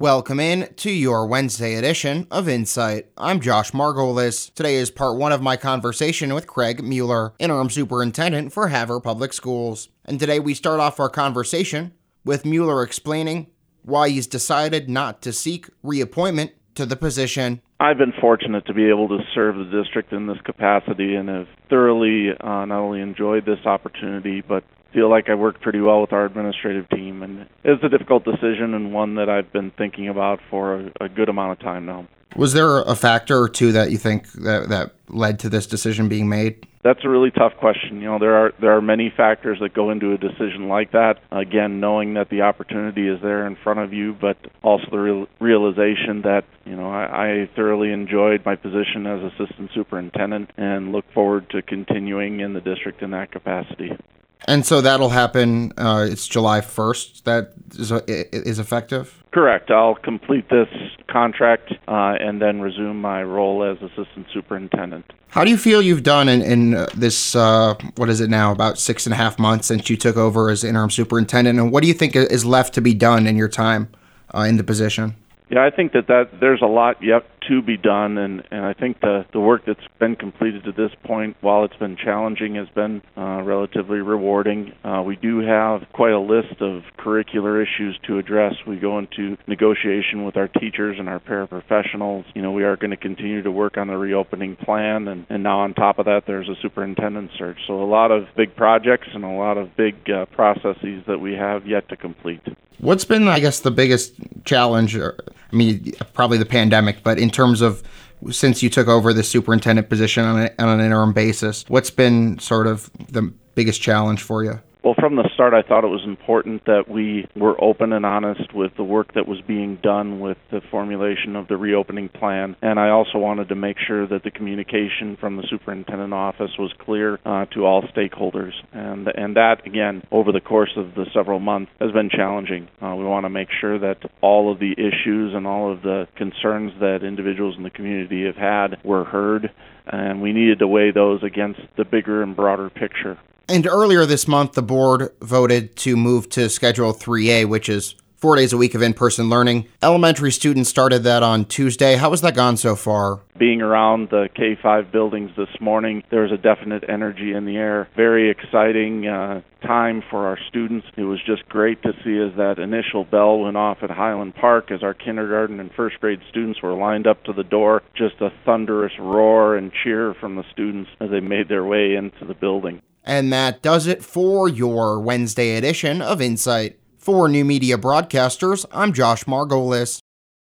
Welcome in to your Wednesday edition of Insight. I'm Josh Margolis. Today is part one of my conversation with Craig Mueller, interim superintendent for Havre Public Schools. And today we start off our conversation with Mueller explaining why he's decided not to seek reappointment to the position. I've been fortunate to be able to serve the district in this capacity and have thoroughly uh, not only enjoyed this opportunity but feel like I worked pretty well with our administrative team, and it's a difficult decision and one that I've been thinking about for a, a good amount of time now. Was there a factor or two that you think that that led to this decision being made? That's a really tough question. You know, there are there are many factors that go into a decision like that. Again, knowing that the opportunity is there in front of you, but also the real, realization that you know I, I thoroughly enjoyed my position as assistant superintendent and look forward to continuing in the district in that capacity. And so that'll happen. Uh, it's July 1st that is, is effective? Correct. I'll complete this contract uh, and then resume my role as assistant superintendent. How do you feel you've done in, in uh, this, uh, what is it now, about six and a half months since you took over as interim superintendent? And what do you think is left to be done in your time uh, in the position? Yeah, I think that, that there's a lot yet to be done, and, and I think the, the work that's been completed to this point, while it's been challenging, has been uh, relatively rewarding. Uh, we do have quite a list of curricular issues to address. We go into negotiation with our teachers and our paraprofessionals. You know, we are going to continue to work on the reopening plan, and, and now on top of that, there's a superintendent search. So a lot of big projects and a lot of big uh, processes that we have yet to complete. What's been, I guess, the biggest challenge? I mean, probably the pandemic, but in terms of since you took over the superintendent position on, a, on an interim basis, what's been sort of the biggest challenge for you? Well, from the start, I thought it was important that we were open and honest with the work that was being done with the formulation of the reopening plan. And I also wanted to make sure that the communication from the superintendent office was clear uh, to all stakeholders. And, and that, again, over the course of the several months, has been challenging. Uh, we want to make sure that all of the issues and all of the concerns that individuals in the community have had were heard and we needed to weigh those against the bigger and broader picture. And earlier this month, the board voted to move to Schedule 3A, which is four days a week of in person learning. Elementary students started that on Tuesday. How has that gone so far? Being around the K 5 buildings this morning, there's a definite energy in the air. Very exciting uh, time for our students. It was just great to see as that initial bell went off at Highland Park as our kindergarten and first grade students were lined up to the door. Just a thunderous roar and cheer from the students as they made their way into the building. And that does it for your Wednesday edition of Insight. For New Media Broadcasters, I'm Josh Margolis.